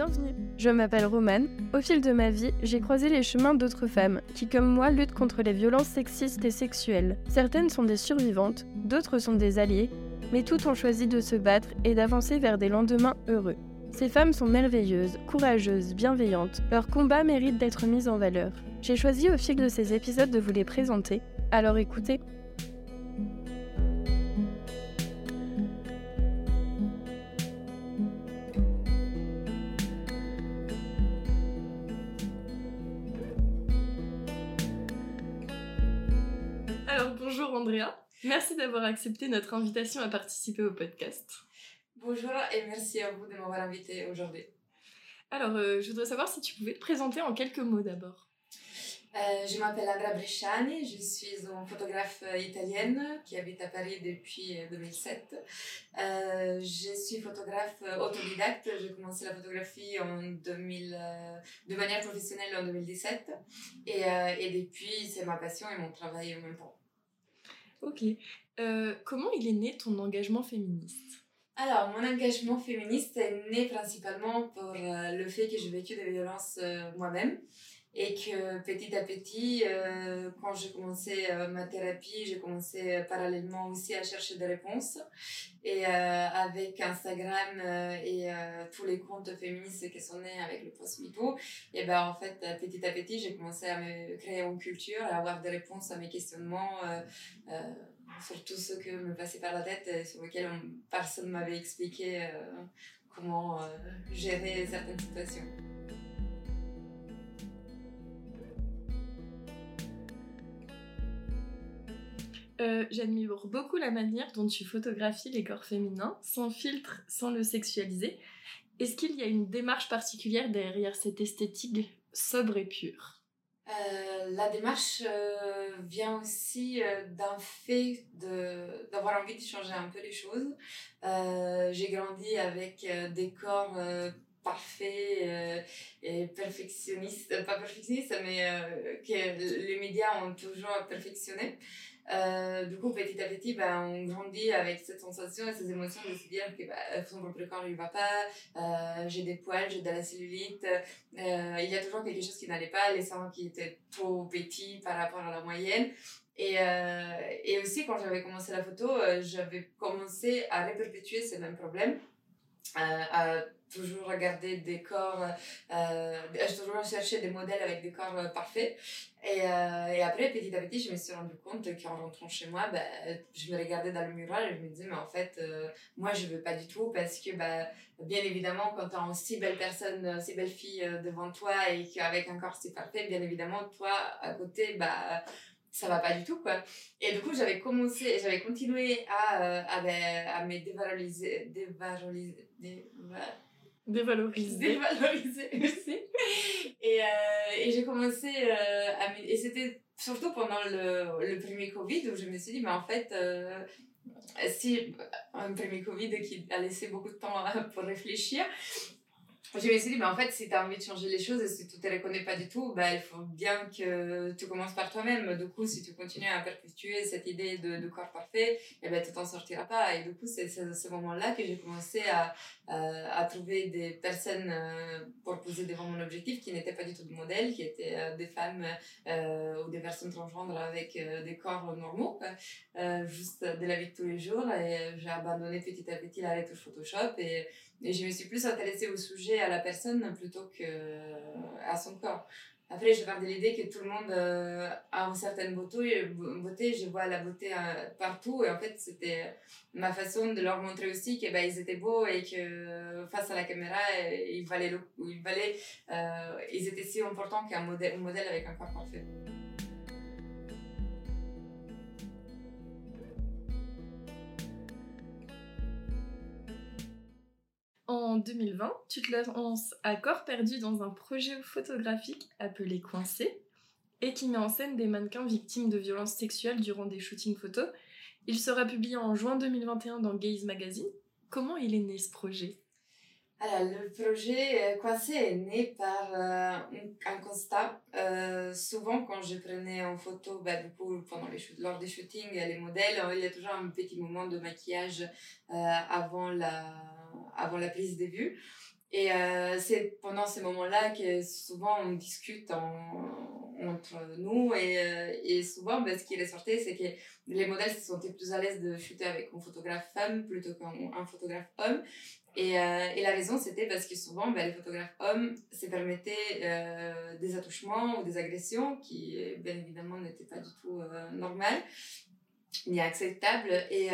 Bienvenue, je m'appelle Romane. Au fil de ma vie, j'ai croisé les chemins d'autres femmes qui, comme moi, luttent contre les violences sexistes et sexuelles. Certaines sont des survivantes, d'autres sont des alliées, mais toutes ont choisi de se battre et d'avancer vers des lendemains heureux. Ces femmes sont merveilleuses, courageuses, bienveillantes. Leur combat mérite d'être mis en valeur. J'ai choisi au fil de ces épisodes de vous les présenter, alors écoutez. Andrea, merci d'avoir accepté notre invitation à participer au podcast. Bonjour et merci à vous de m'avoir invité aujourd'hui. Alors, euh, je voudrais savoir si tu pouvais te présenter en quelques mots d'abord. Euh, je m'appelle Andrea Bresciani, je suis une photographe euh, italienne qui habite à Paris depuis 2007. je suis photographe autodidacte, j'ai commencé la photographie en 2000, de manière professionnelle en 2017 et, et depuis c'est ma passion et mon travail en même temps. Ok. comment il est né ton engagement féministe? Alors, mon engagement féministe est né principalement pour euh, le fait que j'ai vécu des violences euh, moi-même et que petit à petit, euh, quand j'ai commencé ma thérapie, j'ai commencé parallèlement aussi à chercher des réponses. Et avec Instagram et tous les comptes féministes qui sont nés avec le post MeToo, et ben en fait, petit à petit, j'ai commencé à me créer une culture, à avoir des réponses à mes questionnements sur tout ce que me passait par la tête et sur lequel personne ne m'avait expliqué euh, comment euh, gérer certaines situations. Euh, j'admire beaucoup la manière dont tu photographies les corps féminins, sans filtre, sans le sexualiser. Est-ce qu'il y a une démarche particulière derrière cette esthétique sobre et pure? Euh, la démarche euh, vient aussi d'un fait d'avoir envie de changer un peu les choses. J'ai grandi avec des corps parfaits et perfectionnistes, pas perfectionnistes, mais que les médias ont toujours perfectionné. Euh, du coup, petit à petit, ben, on grandit avec cette sensation et ces émotions de se dire que ben, son propre corps ne va pas, euh, j'ai des poils, j'ai de la cellulite, il y a toujours quelque chose qui n'allait pas, les seins qui étaient trop petits par rapport à la moyenne. Et, et aussi, quand j'avais commencé la photo, j'avais commencé à réperpétuer ces mêmes problèmes. Toujours regarder des corps, euh, j'ai toujours cherché des modèles avec des corps parfaits. Et, euh, et après, petit à petit, je me suis rendu compte qu'en rentrant chez moi, bah, je me regardais dans le miroir et je me disais, mais en fait, euh, moi, je veux pas du tout parce que, bah, bien évidemment, quand tu as une si belle personne, si belle fille euh, devant toi et qu'avec un corps si parfait, bien évidemment, toi, à côté, bah, ça va pas du tout, quoi. Et du coup, j'avais commencé, j'avais continué à, euh, à, ben, à, me dévaloriser, dévaloriser, dévaloriser. Dévaloriser aussi. Et, euh, et j'ai commencé euh, à... Et c'était surtout pendant le, le premier Covid où je me suis dit, mais en fait, euh, si un premier Covid qui a laissé beaucoup de temps pour réfléchir, je me suis dit, bah, en fait, si tu as envie de changer les choses et si tu ne te reconnais pas du tout, bah, il faut bien que tu commences par toi-même. Du coup, si tu continues à perpétuer cette idée de, de corps parfait, eh ben, tu t'en sortiras pas. Et du coup, c'est à ce moment-là que j'ai commencé à, à, trouver des personnes euh, pour poser devant mon objectif qui n'étaient pas du tout de modèles, qui étaient euh, des femmes euh, ou des personnes transgenres avec des corps normaux, juste de la vie de tous les jours. Et j'ai abandonné petit à petit la retouche Photoshop et je me suis plus intéressée au sujet, à la personne, plutôt que à son corps. Après, je pars de l'idée que tout le monde euh, a une certaine beauté. Je vois la beauté euh, partout. Et en fait, c'était ma façon de leur montrer aussi que ben, ils étaient beaux et que face à la caméra, ils, valaient ils, valaient, euh, ils étaient si importants qu'un modèle, modèle avec un corps parfait. En 2020, tu te lances à corps perdu dans un projet photographique appelé Coincé et qui met en scène des mannequins victimes de violences sexuelles durant des shootings photos. Il sera publié en juin 2021 dans Gaze Magazine. Comment il est né ce projet? Alors, le projet euh, Coincé est né par euh, un, constat. Euh, souvent, quand je prenais en photo, bah, pendant les lors des shootings, les modèles, il y a toujours un petit moment de maquillage avant la avant la prise de vue. Et euh, c'est pendant ces moments-là que souvent on discute entre nous et, euh, et souvent ben, ce qui ressortait c'est que les modèles se sentaient plus à l'aise de shooter avec un photographe femme plutôt qu'un photographe homme. Et, euh, et la raison c'était parce que souvent ben, les photographes hommes se permettaient des attouchements ou des agressions qui bien évidemment n'étaient pas du tout normales ni acceptables. Et,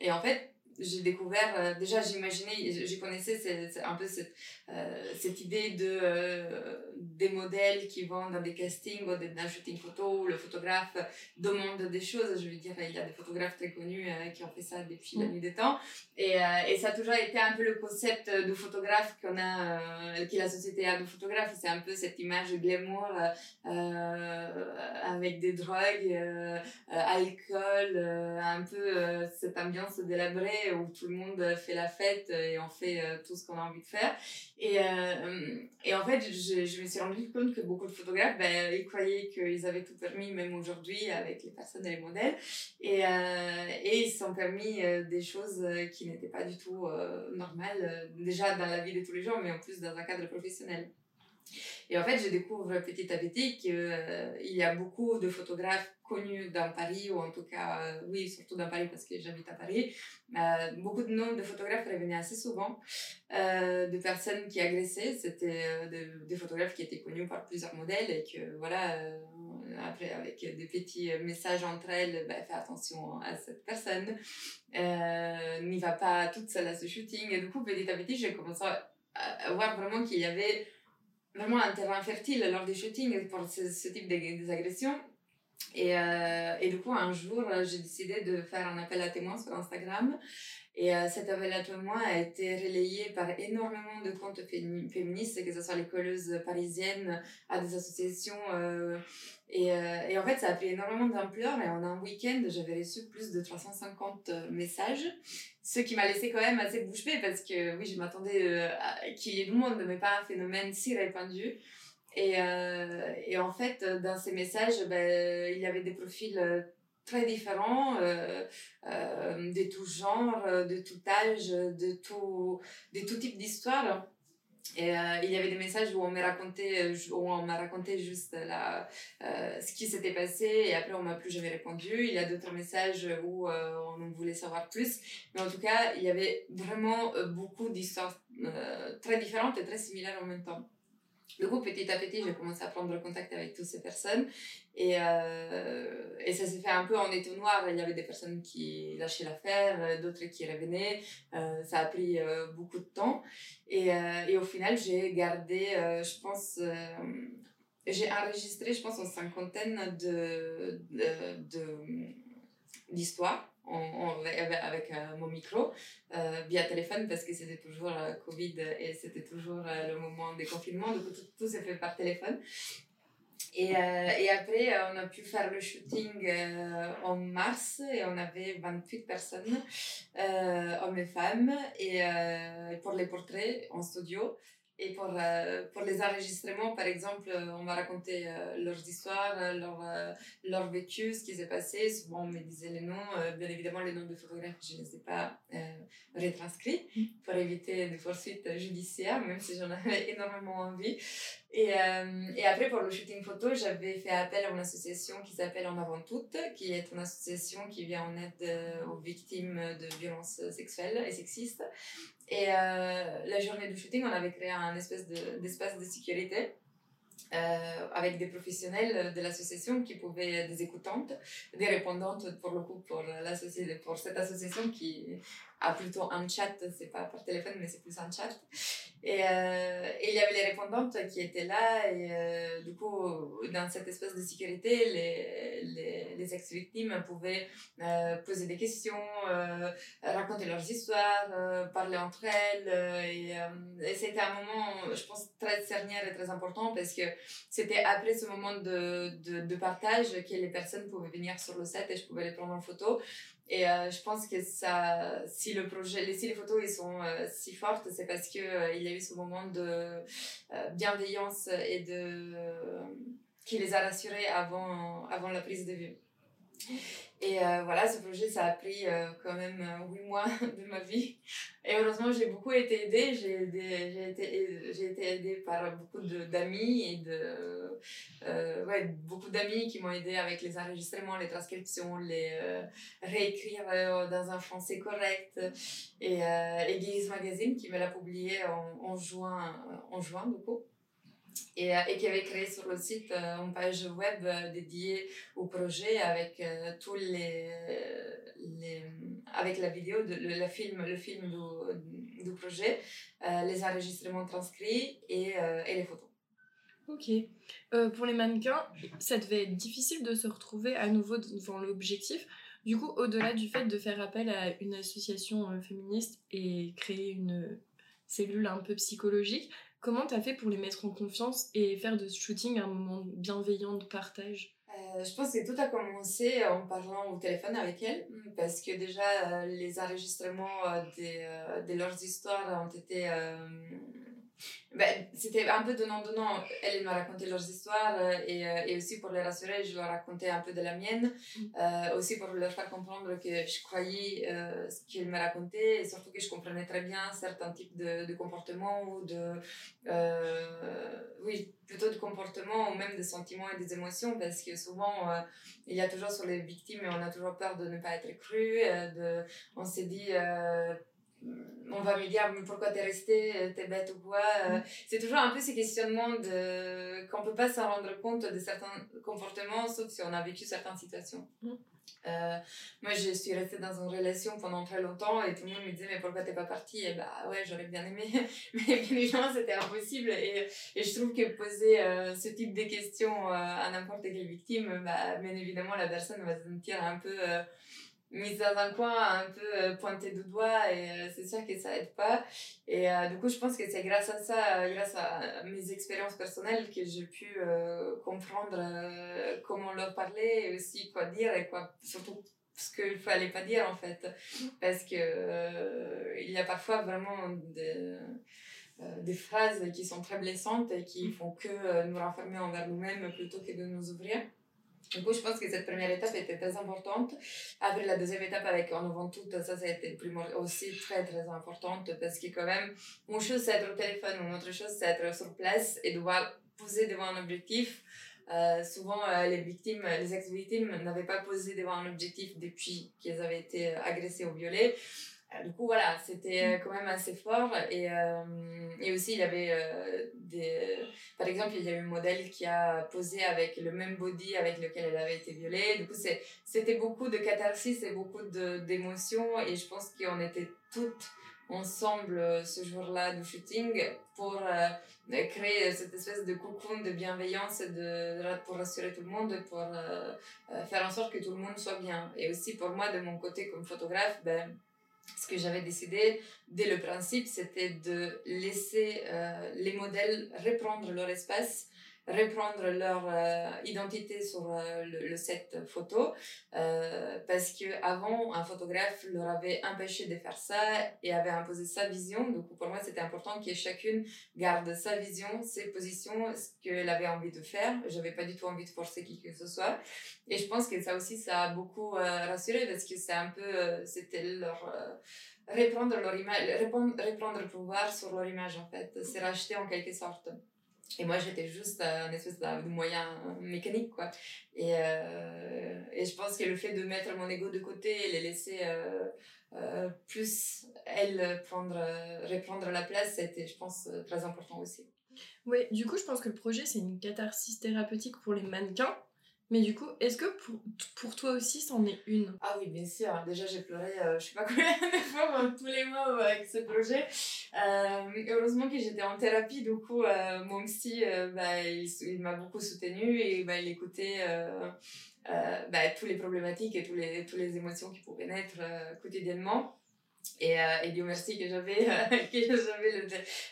et en fait, j'ai découvert, euh, déjà j'imaginais, je, connaissais un peu cette, euh, idée de, euh, des modèles qui vont dans des castings ou dans shooting photo, où le photographe demande des choses. Je veux dire, il y a des photographes très connus qui ont fait ça depuis la mm. nuit des temps. Et, et, ça a toujours été un peu le concept de photographe qu'on a, qui la société a de photographe. C'est un peu cette image glamour avec des drogues, alcool, un peu cette ambiance délabrée où tout le monde fait la fête et on fait euh, tout ce qu'on a envie de faire. Et, euh, et en fait, je, je, me suis rendu compte que beaucoup de photographes, ben, ils croyaient qu'ils avaient tout permis, même aujourd'hui, avec les personnes et les modèles. Et, euh, et ils sont permis des choses qui n'étaient pas du tout normales, déjà dans la vie de tous les jours, mais en plus dans un cadre professionnel. Et en fait, je découvre petit à petit qu'il euh, y a beaucoup de photographes connus dans Paris, ou en tout cas, euh, oui, surtout dans Paris parce que j'habite à Paris. Euh, beaucoup de noms de photographes revenaient assez souvent, de personnes qui agressaient. C'était des photographes qui étaient connus par plusieurs modèles et que, voilà, après, avec des petits messages entre elles, ben, fais attention à cette personne, n'y va pas toute seule à ce shooting. Et du coup, petit à petit, j'ai commencé à voir vraiment qu'il y avait vraiment un terrain fertile lors des shootings pour ce, type d'agression. Et, euh, et du coup, un jour, j'ai décidé de faire un appel à témoins sur Instagram. Et euh, cet appel à témoins a été relayé par énormément de comptes féministes, que ce soit les colleuses parisiennes, à des associations. Euh, et, euh, et, en fait, ça a pris énormément d'ampleur. Et en un week-end, j'avais reçu plus de 350 euh, messages. Ce qui m'a laissé quand même assez bouche bée parce que oui, je m'attendais euh, qu'il y ait du monde, mais pas un phénomène si répandu. Et, et en fait, dans ces messages, ben, il y avait des profils très différents, euh, euh, de tout genre, de tout âge, de tout, de tout type d'histoire. Et euh, il y avait des messages où on m'a raconté, euh, juste la, euh, ce qui s'était passé et après on m'a plus jamais répondu. Il y a d'autres messages où on voulait savoir plus. Mais en tout cas, il y avait vraiment beaucoup d'histoires très différentes et très similaires en même temps. Du coup, petit à petit, j'ai commencé à prendre contact avec toutes ces personnes. Et, euh, et ça s'est fait un peu en étonnoir. Il y avait des personnes qui lâchaient l'affaire, d'autres qui revenaient. Euh, ça a pris euh, beaucoup de temps. Et, euh, et au final, j'ai gardé, euh, je pense, j'ai enregistré, je pense, une cinquantaine de, de, d'histoires avec euh, mon micro euh, via téléphone parce que c'était toujours euh, Covid et c'était toujours le moment des confinements. Donc tout, tout s'est fait par téléphone. Et, et après, on a pu faire le shooting en mars et on avait 28 personnes, hommes et femmes, et pour les portraits en studio. Et pour, euh, pour les enregistrements, par exemple, euh, on m'a raconté euh, leurs histoires, leur, leur vécu, ce qui s'est passé. Souvent, on me disait les noms. bien évidemment, les noms de photographes, je ne les ai pas retranscrits mm. pour éviter des poursuites judiciaires, même si j'en avais énormément envie. Et, et après, pour le shooting photo, j'avais fait appel à une association qui s'appelle En Avant Toutes, qui est une association qui vient en aide aux victimes de violences sexuelles et sexistes. Et euh, la journée du shooting, on avait créé un espèce d'espace de, sécurité. Euh, avec des professionnels de l'association qui pouvaient des écoutantes, des répondantes pour le coup pour pour cette association qui a plutôt un chat, c'est pas par téléphone mais c'est plus un chat. Et, euh, et, il y avait les répondantes qui étaient là et euh, du coup dans cette espèce de sécurité les, les, les ex-victimes pouvaient euh, poser des questions, raconter leurs histoires, parler entre elles et, et c'était un moment je pense très cernière et très important parce que c'était après ce moment de, de, de partage que les personnes pouvaient venir sur le set et je pouvais les prendre en photo et euh, je pense que ça, si le projet, si les photos ils sont euh, si fortes, c'est parce que euh, il y a eu ce moment de bienveillance et de qui les a rassurés avant, avant la prise de vue. Et euh, voilà, ce projet, ça a pris euh, quand même euh, huit mois de ma vie. Et heureusement, j'ai beaucoup été aidée. J'ai été, j'ai été aidée par beaucoup d'amis et de, ouais, beaucoup d'amis qui m'ont aidée avec les enregistrements, les transcriptions, les réécrire dans un français correct. Et, et Magazine qui me l'a publié en, en, juin, en juin, du coup et, euh, et, qui avait créé sur le site euh, une page web euh, dédiée au projet avec tous les, les, avec la vidéo de, le, film le film du, du projet les enregistrements transcrits et, et les photos Ok. pour les mannequins, ça devait être difficile de se retrouver à nouveau devant l'objectif. Du coup, au-delà du fait de faire appel à une association féministe et créer une cellule un peu psychologique, Comment tu as fait pour les mettre en confiance et faire de ce shooting un moment bienveillant de partage? Euh, je pense que tout a commencé en parlant au téléphone avec elle, parce que déjà euh, les enregistrements euh, de leurs histoires ont été ben, c'était un peu donnant-donnant. Elle, m'a raconté leurs histoires euh, et, euh, et, aussi pour les rassurer, je leur racontais un peu de la mienne. Mm. Euh, aussi pour leur faire comprendre que je croyais ce qu'elle me racontait et surtout que je comprenais très bien certains types de, de comportements ou de. oui, plutôt de comportements ou même de sentiments et des émotions parce que souvent il y a toujours sur les victimes et on a toujours peur de ne pas être cru. de, on s'est dit on va me dire mais pourquoi t'es resté euh, t'es bête ou quoi euh, mm. c'est toujours un peu ces questionnements de qu'on peut pas s'en rendre compte de certains comportements sauf si on a vécu certaines situations mm. euh, moi je suis restée dans une relation pendant très longtemps et tout le monde me disait mais pourquoi t'es pas partie? Et bah ouais j'aurais bien aimé mais bien évidemment c'était impossible et, et je trouve que poser ce type de questions à n'importe quelle victime bah bien évidemment la personne va se sentir un peu mise dans un coin un peu euh, pointé du doigt et euh, c'est sûr que ça aide pas. Et euh, du coup je pense que c'est grâce à ça grâce à mes expériences personnelles que j'ai pu comprendre comment leur parler et aussi quoi dire et quoi surtout ce qu'il fallait pas dire en fait. Parce que il y a parfois vraiment des des phrases qui sont très blessantes et qui font que nous renfermer envers nous-mêmes plutôt que de nous ouvrir du coup, je pense que cette première étape était très importante. Après, la deuxième étape avec En avant tout, ça, ça a été aussi très, très importante parce que quand même, une chose, c'est être au téléphone, une autre chose, c'est être sur place et devoir poser devant un objectif. Euh, souvent, euh, les victimes, les ex-victimes n'avaient pas posé devant un objectif depuis qu'ils avaient été agressés ou violés. Euh, du coup, voilà, c'était euh, quand même assez fort. Et, euh, et aussi, il y avait des. Par exemple, il y a eu un modèle qui a posé avec le même body avec lequel elle avait été violée. Du coup, c'était beaucoup de catharsis et beaucoup d'émotions. Et je pense qu'on était toutes ensemble ce jour-là du shooting pour créer cette espèce de cocon de bienveillance de, pour rassurer tout le monde, pour faire en sorte que tout le monde soit bien. Et aussi pour moi, de mon côté comme photographe, ben, ce que j'avais décidé dès le principe, c'était de laisser euh, les modèles reprendre leur espace reprendre leur euh, identité sur euh, le, set photo euh, parce que avant un photographe leur avait empêché de faire ça et avait imposé sa vision. Donc pour moi c'était important que chacune garde sa vision ses positions ce qu'elle avait envie de faire. J'avais pas du tout envie de forcer qui que ce soit. Et je pense que ça aussi ça a beaucoup rassuré parce que c'est un peu c'était leur reprendre leur image reprendre le pouvoir sur leur image en fait. C'est racheter en quelque sorte et moi, j'étais juste un espèce de moyen mécanique, quoi. Et, euh, et je pense que le fait de mettre mon ego de côté et les laisser euh, euh, plus, elles, prendre, reprendre la place, c'était, je pense, très important aussi. Oui, du coup, je pense que le projet, c'est une catharsis thérapeutique pour les mannequins. Mais du coup, est-ce que pour, pour toi aussi, c'en est une? Ah oui, bien sûr. Déjà, j'ai pleuré, euh, je sais pas combien de fois, tous les mois euh, avec ce projet. Euh, heureusement que j'étais en thérapie, du coup, euh, mon psy, bah, il, m'a beaucoup soutenue et bah, il écoutait bah, toutes les problématiques et tous les, toutes les émotions qui pouvaient naître quotidiennement. Et, euh, et Dieu merci que j'avais euh,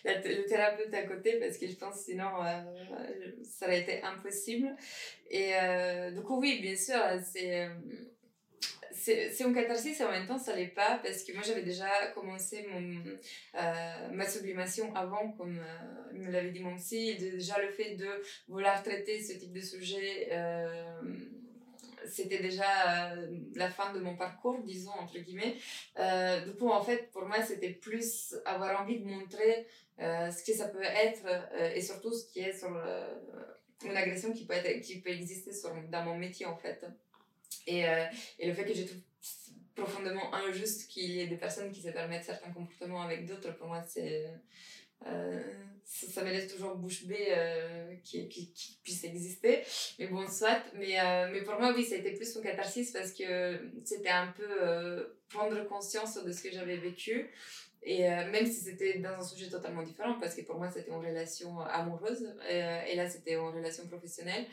le, le, thérapeute à côté parce que je pense sinon euh, ça aurait été impossible. Et euh, du coup, oui, bien sûr, c'est c'est un catharsis et en même temps ça l'est pas parce que moi j'avais déjà commencé mon ma sublimation avant comme me l'avait dit mon psy déjà le fait de vouloir traiter ce type de sujet c'était déjà la fin de mon parcours, disons, entre guillemets. du coup, en fait, pour moi, c'était plus avoir envie de montrer ce que ça peut être et surtout ce qui est sur une agression qui peut, qui peut exister dans mon métier, en fait. Et, et le fait que je trouve profondément injuste qu'il y ait des personnes qui se permettent certains comportements avec d'autres, pour moi, c'est euh, ça, me laisse toujours bouche bée euh, qui, qui, qui, puisse exister. Mais bon, soit. Mais, euh, mais pour moi, oui, ça a été plus une catharsis parce que c'était un peu prendre conscience de ce que j'avais vécu. Et même si c'était dans un sujet totalement différent, parce que pour moi c'était une relation amoureuse, et là c'était une relation professionnelle,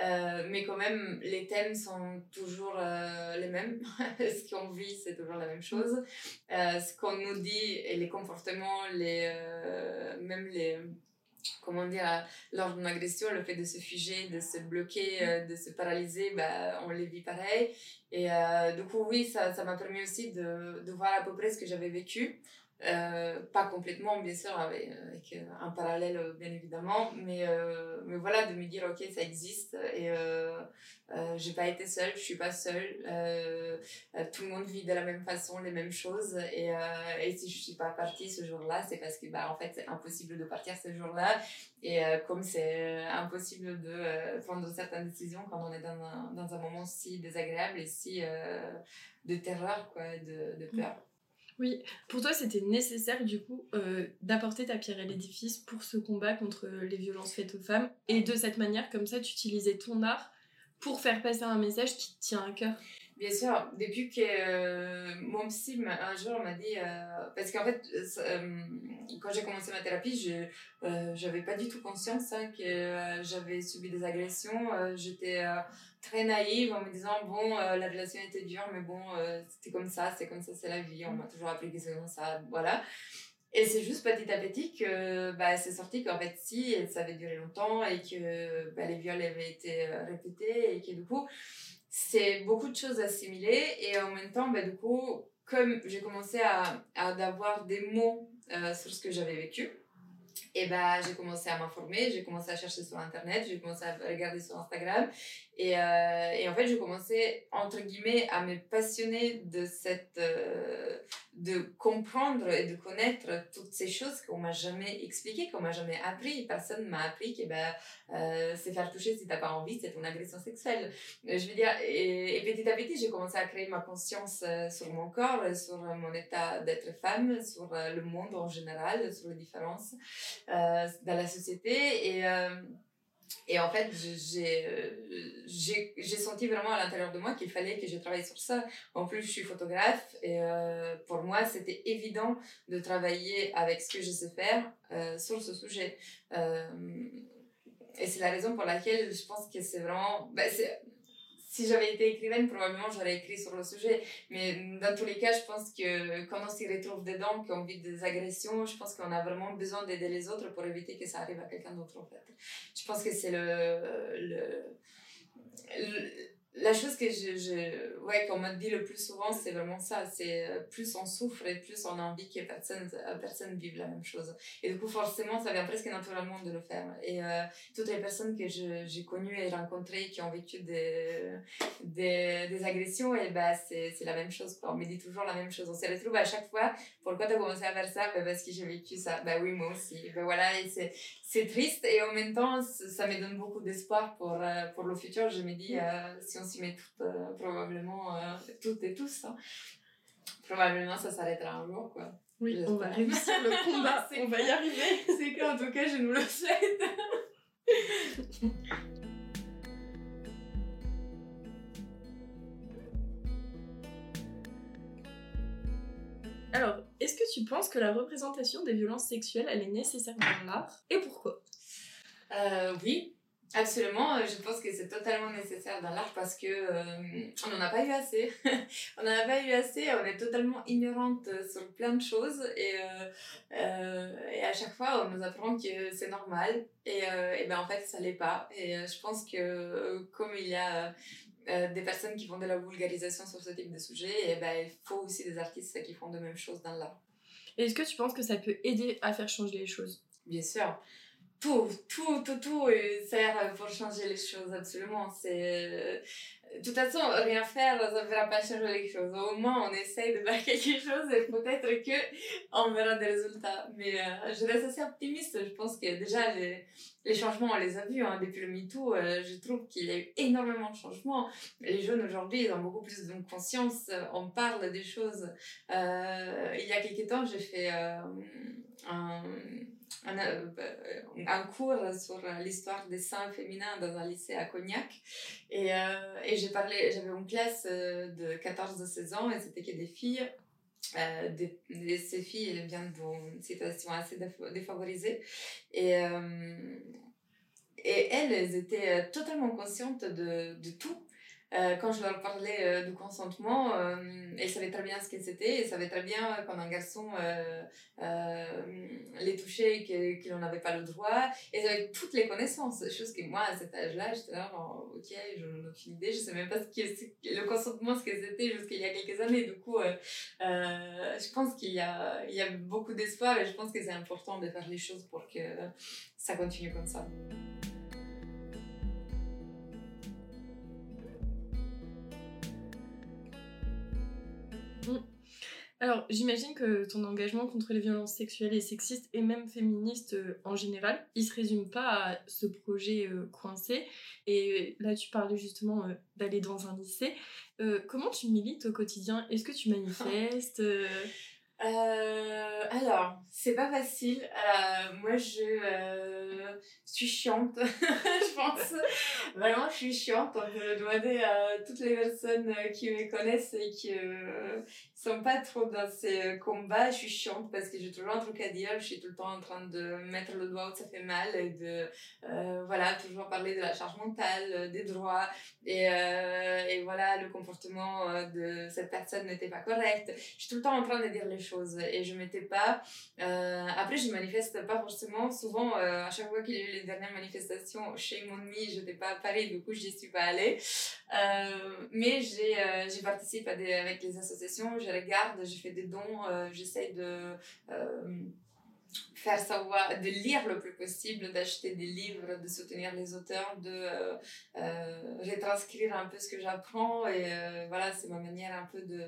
euh, mais quand même, les thèmes sont toujours euh, les mêmes. ce qu'on vit, c'est toujours la même chose. Euh, ce qu'on nous dit et les comportements, les, même les. Comment dire, lors d'une agression, le fait de se figer, de se bloquer, de se paralyser, bah, on les vit pareil. Et du coup, oui, ça m'a permis aussi de, de voir à peu près ce que j'avais vécu. Euh, pas complètement, bien sûr, avec, avec, euh, un parallèle, euh, bien évidemment, mais, mais voilà, de me dire, ok, ça existe et euh, j'ai pas été seule, je suis pas seule, tout le monde vit de la même façon, les mêmes choses, et, et si je suis pas partie ce jour-là, c'est parce que, bah, en fait, c'est impossible de partir ce jour-là, et comme c'est impossible de prendre certaines décisions quand on est dans un, dans un moment si désagréable et si de terreur, quoi, de, de peur. Oui, pour toi, c'était nécessaire du coup euh, d'apporter ta pierre à l'édifice pour ce combat contre les violences faites aux femmes. Et de cette manière, comme ça, tu utilisais ton art pour faire passer un message qui te tient à cœur. Bien sûr, depuis que euh, mon psy un jour m'a dit, euh, parce qu'en fait, quand j'ai commencé ma thérapie, je n'avais pas du tout conscience hein, que j'avais subi des agressions. J'étais très naïve en me disant bon euh, la relation était dure mais bon euh, c'était comme ça c'est comme ça c'est la vie on m'a toujours appris que c'est comme ça voilà et c'est juste petit à petit que bah, c'est sorti qu'en fait si ça avait duré longtemps et que bah, les viols avaient été euh, répétés et que du coup c'est beaucoup de choses assimilées et en même temps bah, du coup comme j'ai commencé à, à avoir des mots sur ce que j'avais vécu et bah, j'ai commencé à m'informer, j'ai commencé à chercher sur Internet, j'ai commencé à regarder sur Instagram. Et, euh, et en fait, j'ai commencé, entre guillemets, à me passionner de cette, euh, de comprendre et de connaître toutes ces choses qu'on m'a jamais expliquées, qu'on m'a jamais appris. Personne m'a appris que ben, euh, c'est faire toucher si t'as pas envie, c'est une agression sexuelle. Euh, je veux dire, et, petit à petit, j'ai commencé à créer ma conscience sur mon corps, sur mon état d'être femme, sur le monde en général, sur les différences dans la société. Et et en fait, euh, j'ai senti vraiment à l'intérieur de moi qu'il fallait que je travaille sur ça. En plus, je suis photographe et euh, pour moi, c'était évident de travailler avec ce que je sais faire euh, sur ce sujet. et c'est la raison pour laquelle je pense que c'est vraiment... Bah, si j'avais été écrivaine, probablement j'aurais écrit sur le sujet. Mais dans tous les cas, je pense que quand on s'y retrouve dedans, qu'on vit des agressions, je pense qu'on a vraiment besoin d'aider les autres pour éviter que ça arrive à quelqu'un d'autre, en fait. Je pense que c'est le, le, la chose que je, je ouais, qu'on m'a dit le plus souvent, c'est vraiment ça. C'est euh, plus on souffre et plus on a envie que personne, euh, personne vive la même chose. Et du coup, forcément, ça vient presque naturellement de le faire. Et euh, toutes les personnes que j'ai connues et rencontrées qui ont vécu des, des, des agressions, et bah, c'est la même chose. On me dit toujours la même chose. On se retrouve à chaque fois. Pourquoi tu as commencé à faire ça? Bah, Parce que j'ai vécu ça. Bah oui, moi aussi. Bah voilà, et c'est c'est triste et en même temps, ça me donne beaucoup d'espoir pour, euh, pour le futur. Je me dis, euh, si on s'y met toutes, euh, probablement toutes et tous, hein, probablement ça s'arrêtera un jour. Quoi. Oui, on va réussir le combat, on va y arriver. C'est qu'en tout cas, je nous le souhaite. est-ce que la représentation des violences sexuelles, elle est nécessaire dans l'art Et pourquoi? Euh, Oui, absolument. Je pense que c'est totalement nécessaire dans l'art parce que euh, on n'en a pas eu assez. on n'en a pas eu assez. On est totalement ignorante sur plein de choses et, euh, et à chaque fois on nous apprend que c'est normal et, et ben en fait ça l'est pas. Et je pense que comme il y a euh, des personnes qui font de la vulgarisation sur ce type de sujet, et ben, il faut aussi des artistes qui font de même chose dans l'art. Est-ce que tu penses que ça peut aider à faire changer les choses? Bien sûr. Tout, tout, tout, tout sert pour changer les choses, absolument. C'est de toute façon, rien faire, ça ne fera pas changer les choses. Au moins, on essaye de faire quelque chose et peut-être que on verra des résultats. Mais euh, je reste assez optimiste. Je pense que déjà, les, les changements, on les a vus. Hein. Depuis le MeToo, euh, je trouve qu'il y a eu énormément de changements. Les jeunes aujourd'hui, ils ont beaucoup plus de conscience. On parle des choses. Euh, il y a quelques temps, j'ai fait un un, euh, un, cours sur l'histoire des seins féminins dans un lycée à Cognac. Et, euh, et j'ai parlé, j'avais une classe euh, de 14-16 ans et c'était que des filles. des, ces filles viennent d'une situation assez défavorisée. Et, et elles, elles étaient totalement conscientes de, de tout. Euh, quand je leur parlais euh, du consentement, euh, elles savaient très bien ce que c'était, elles savaient très bien quand un garçon les touchait et qu'il n'en avait pas le droit. Elles avaient toutes les connaissances, chose que moi, à cet âge-là, j'étais là, ok, je n'ai aucune idée, je ne sais même pas ce que, le consentement, ce que c'était jusqu'il y a quelques années. Du coup, je pense qu'il y a beaucoup d'espoir et je pense que c'est important de faire les choses pour que ça continue comme ça. Alors, j'imagine que ton engagement contre les violences sexuelles et sexistes, et même féministes euh, en général, il se résume pas à ce projet euh, coincé. Et là, tu parlais justement euh, d'aller dans un lycée. comment tu milites au quotidien? Est-ce que tu manifestes euh, alors, c'est pas facile. Euh, moi, je euh, suis chiante, je pense. Vraiment, je suis chiante. On peut demander à toutes les personnes qui me connaissent et qui sont pas trop dans ces combats. Je suis chiante parce que j'ai toujours un truc à dire. Je suis tout le temps en train de mettre le doigt où ça fait mal et de, voilà, toujours parler de la charge mentale, des droits. Et, et voilà, le comportement de cette personne n'était pas correct. Je suis tout le temps en train de dire les choses et je m'étais pas. Euh, après, je manifeste pas forcément. Souvent, euh, à chaque fois qu'il y a eu les dernières manifestations chez mon ami, je n'étais pas à Paris, du coup, je n'y suis pas allée. Euh, mais j'ai j'ai participé à des, avec les associations, je regarde, je fais des dons, j'essaye de faire savoir, de lire le plus possible, d'acheter des livres, de soutenir les auteurs, de euh, euh, retranscrire un peu ce que j'apprends. Et euh, voilà, c'est ma manière un peu de,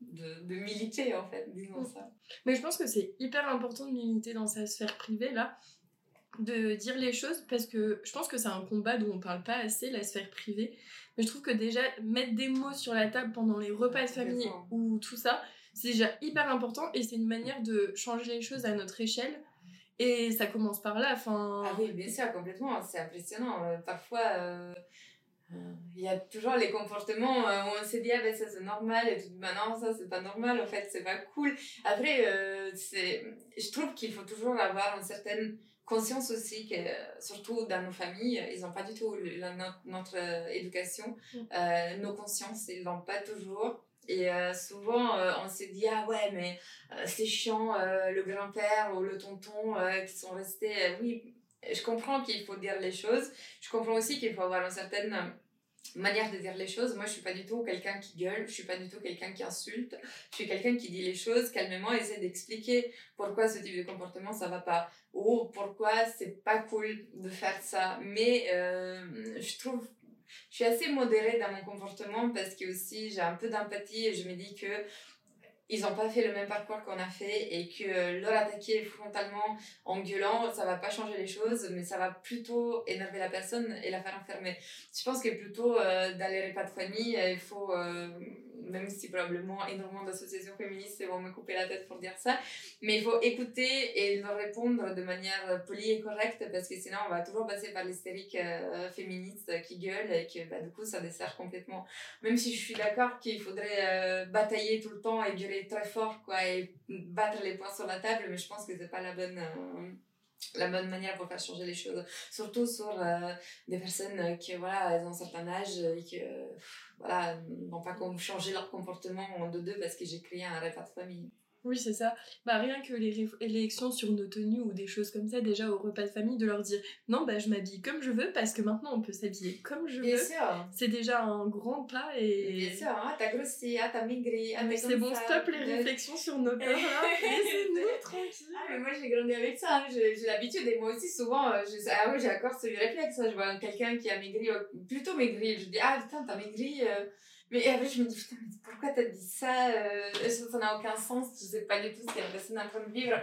de, de, militer, en fait, disons ça. Mais je pense que c'est hyper important de militer dans sa sphère privée, là de dire les choses parce que je pense que c'est un combat dont on parle pas assez, la sphère privée. Mais je trouve que déjà mettre des mots sur la table pendant les repas de famille ou tout ça, c'est déjà hyper important et c'est une manière de changer les choses à notre échelle. Et ça commence par là. Enfin... Ah oui, bien sûr, complètement. C'est impressionnant. Euh, parfois, euh, euh, il y a toujours les comportements où on se dit, ah ben ça c'est normal, et tout, ben non, ça c'est pas normal, en fait, c'est pas cool. Après, c'est je trouve qu'il faut toujours avoir une certaine conscience aussi que, surtout dans nos familles, ils n'ont pas du tout notre, éducation. Mm. nos consciences, ils l'ont pas toujours. Et euh, souvent, euh, on s'est dit, ah ouais, mais euh, c'est chiant, le grand-père ou le tonton qui sont restés. oui, je comprends qu'il faut dire les choses. Je comprends aussi qu'il faut avoir une certaine manière de dire les choses. Moi, je suis pas du tout quelqu'un qui gueule, je suis pas du tout quelqu'un qui insulte. Je suis quelqu'un qui dit les choses calmement, essaie d'expliquer pourquoi ce type de comportement ça va pas ou pourquoi c'est pas cool de faire ça. Mais je trouve je suis assez modérée dans mon comportement parce que aussi j'ai un peu d'empathie et je me dis que ils n'ont pas fait le même parcours qu'on a fait et que leur attaquer frontalement en gueulant, ça va pas changer les choses, mais ça va plutôt énerver la personne et la faire enfermer. Je pense que plutôt euh, dans les repas de famille, il faut euh, même si probablement énormément d'associations féministes vont me couper la tête pour dire ça, mais il faut écouter et leur répondre de manière polie et correcte parce que sinon on va toujours passer par l'hystérique euh, féministe qui gueule et que bah, du coup ça dessert complètement. Même si je suis d'accord qu'il faudrait euh, batailler tout le temps et gueuler très fort quoi et battre les poings sur la table, mais je pense que c'est pas la bonne. Euh, la bonne manière pour faire changer les choses. Surtout sur des personnes qui, voilà, elles ont un certain âge et qui, voilà, n'ont pas changer leur comportement en deux deux parce que j'ai créé un repas de famille. Oui, c'est ça. Bah, rien que les réflexions sur nos tenues ou des choses comme ça, déjà au repas de famille, de leur dire non, bah, je m'habille comme je veux parce que maintenant on peut s'habiller comme je Bien veux. C'est déjà un grand pas et. Bien sûr, ah, t'as grossi, ah, t'as maigri, ah, t'es C'est bon, ça. stop les réflexions sur nos corps là. Laissez-nous tranquilles. Ah, mais moi j'ai grandi avec ça, hein. j'ai l'habitude et moi aussi souvent, euh, je, ah ouais, j'ai encore ce réflexe, hein. je vois quelqu'un qui a maigri, euh, plutôt maigri, je dis ah putain t'as maigri, euh. Mais après je me dis putain mais pourquoi t'as dit ça, euh, ça n'a aucun sens, je sais pas du tout ce que la personne est en train de vivre.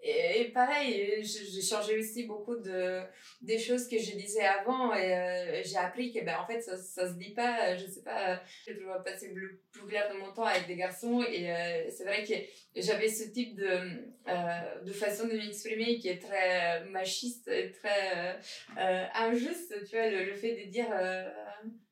Et, pareil, j'ai changé aussi beaucoup de des choses que je disais avant et euh, j'ai appris que ben en fait ça, ça se dit pas, je sais pas, j'ai toujours passé le plus clair de mon temps avec des garçons et euh, c'est vrai que j'avais ce type de, de façon de m'exprimer qui est très machiste et très injuste, tu vois, le, le fait de dire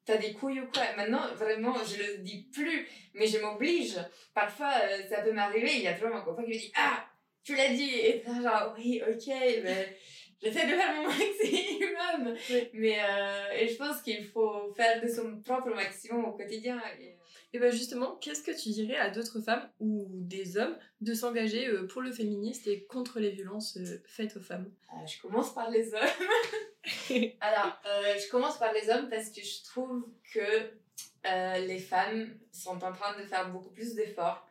t'as des couilles ou quoi. Maintenant, vraiment, je le dis plus, mais je m'oblige. Parfois, euh, ça peut m'arriver, il y a toujours mon copain qui me dit ah, tu l'as dit, et genre oui, ok, mais j'essaie de faire mon maximum. Oui. Mais euh, et je pense qu'il faut faire de son propre maximum au quotidien. Et, Et bah justement, qu'est-ce que tu dirais à d'autres femmes ou des hommes de s'engager euh, pour le féministe et contre les violences euh, faites aux femmes? Euh, je commence par les hommes. Alors, euh, je commence par les hommes parce que je trouve que euh, les femmes sont en train de faire beaucoup plus d'efforts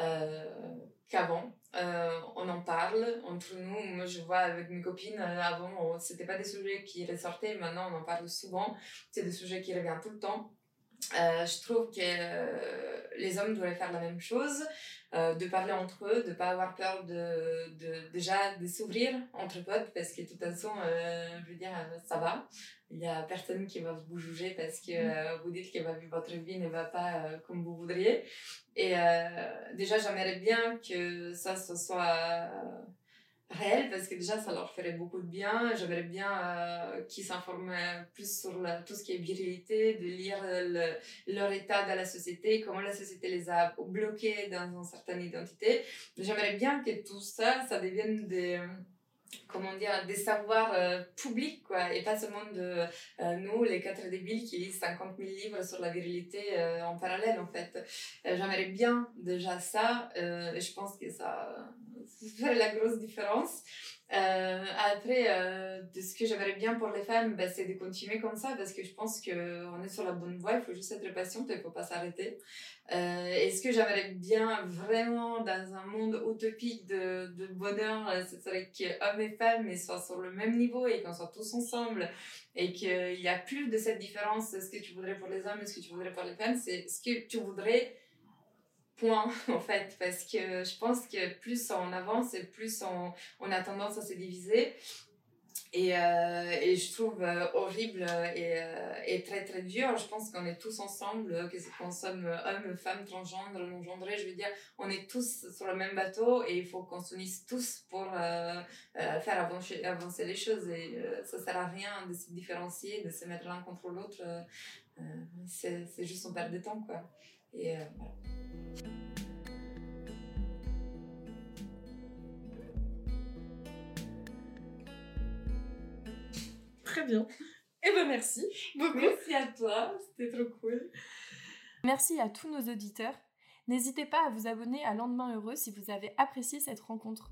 euh, qu'avant. Euh, on en parle entre nous. Moi, je vois avec mes copines, euh, avant, c'était pas des sujets qui ressortaient. Maintenant, on en parle souvent. C'est des sujets qui reviennent tout le temps. Euh, je trouve que euh, les hommes devraient faire la même chose, euh, de parler entre eux, de pas avoir peur de, de déjà de s'ouvrir entre potes, parce que de toute façon, je veux dire, ça va. Il y a personne qui va vous juger parce que euh, vous dites que votre vie ne va pas comme vous voudriez. Et déjà, j'aimerais bien que ça, ce soit réel parce que déjà ça leur ferait beaucoup de bien. J'aimerais bien euh, qu'ils s'informent plus sur tout ce qui est virilité, de lire le- leur état dans la société, comment la société les a bloqués dans une certaine identité. J'aimerais bien que tout ça, ça devienne des comment dire, des savoirs euh, publics, quoi, et pas seulement de euh, nous, les quatre débiles qui lisent 50 000 livres sur la virilité euh, en parallèle, en fait. Euh, J'aimerais bien déjà ça, euh, et je pense que ça, ferait la grosse différence. Euh, après, euh, de ce que j'aimerais bien pour les femmes, ben, c'est de continuer comme ça, parce que je pense qu'on est sur la bonne voie, il faut juste être patiente, il faut pas s'arrêter. Euh, et ce que j'aimerais bien vraiment dans un monde utopique de, de bonheur, ce serait qu'hommes et femmes soient sur le même niveau et qu'on soit tous ensemble et qu'il n'y a plus de cette différence, ce que tu voudrais pour les hommes et ce que tu voudrais pour les femmes, c'est ce que tu voudrais, point, en fait. Parce que je pense que plus on avance et plus on, on a tendance à se diviser. Et, euh, et je trouve euh, horrible et, euh, et très très dur. Je pense qu'on est tous ensemble, que qu'on sommes hommes, femmes, transgenres, non genrés, je veux dire, on est tous sur le même bateau et il faut qu'on s'unisse tous pour faire avancer, avancer les choses. Et ça sert à rien de se différencier, de se mettre l'un contre l'autre. C'est c'est juste on perd de temps, quoi. Et euh, voilà. Très bien. Et ben merci beaucoup. Merci à toi, c'était trop cool. Merci à tous nos auditeurs. N'hésitez pas à vous abonner à Lendemain Heureux si vous avez apprécié cette rencontre.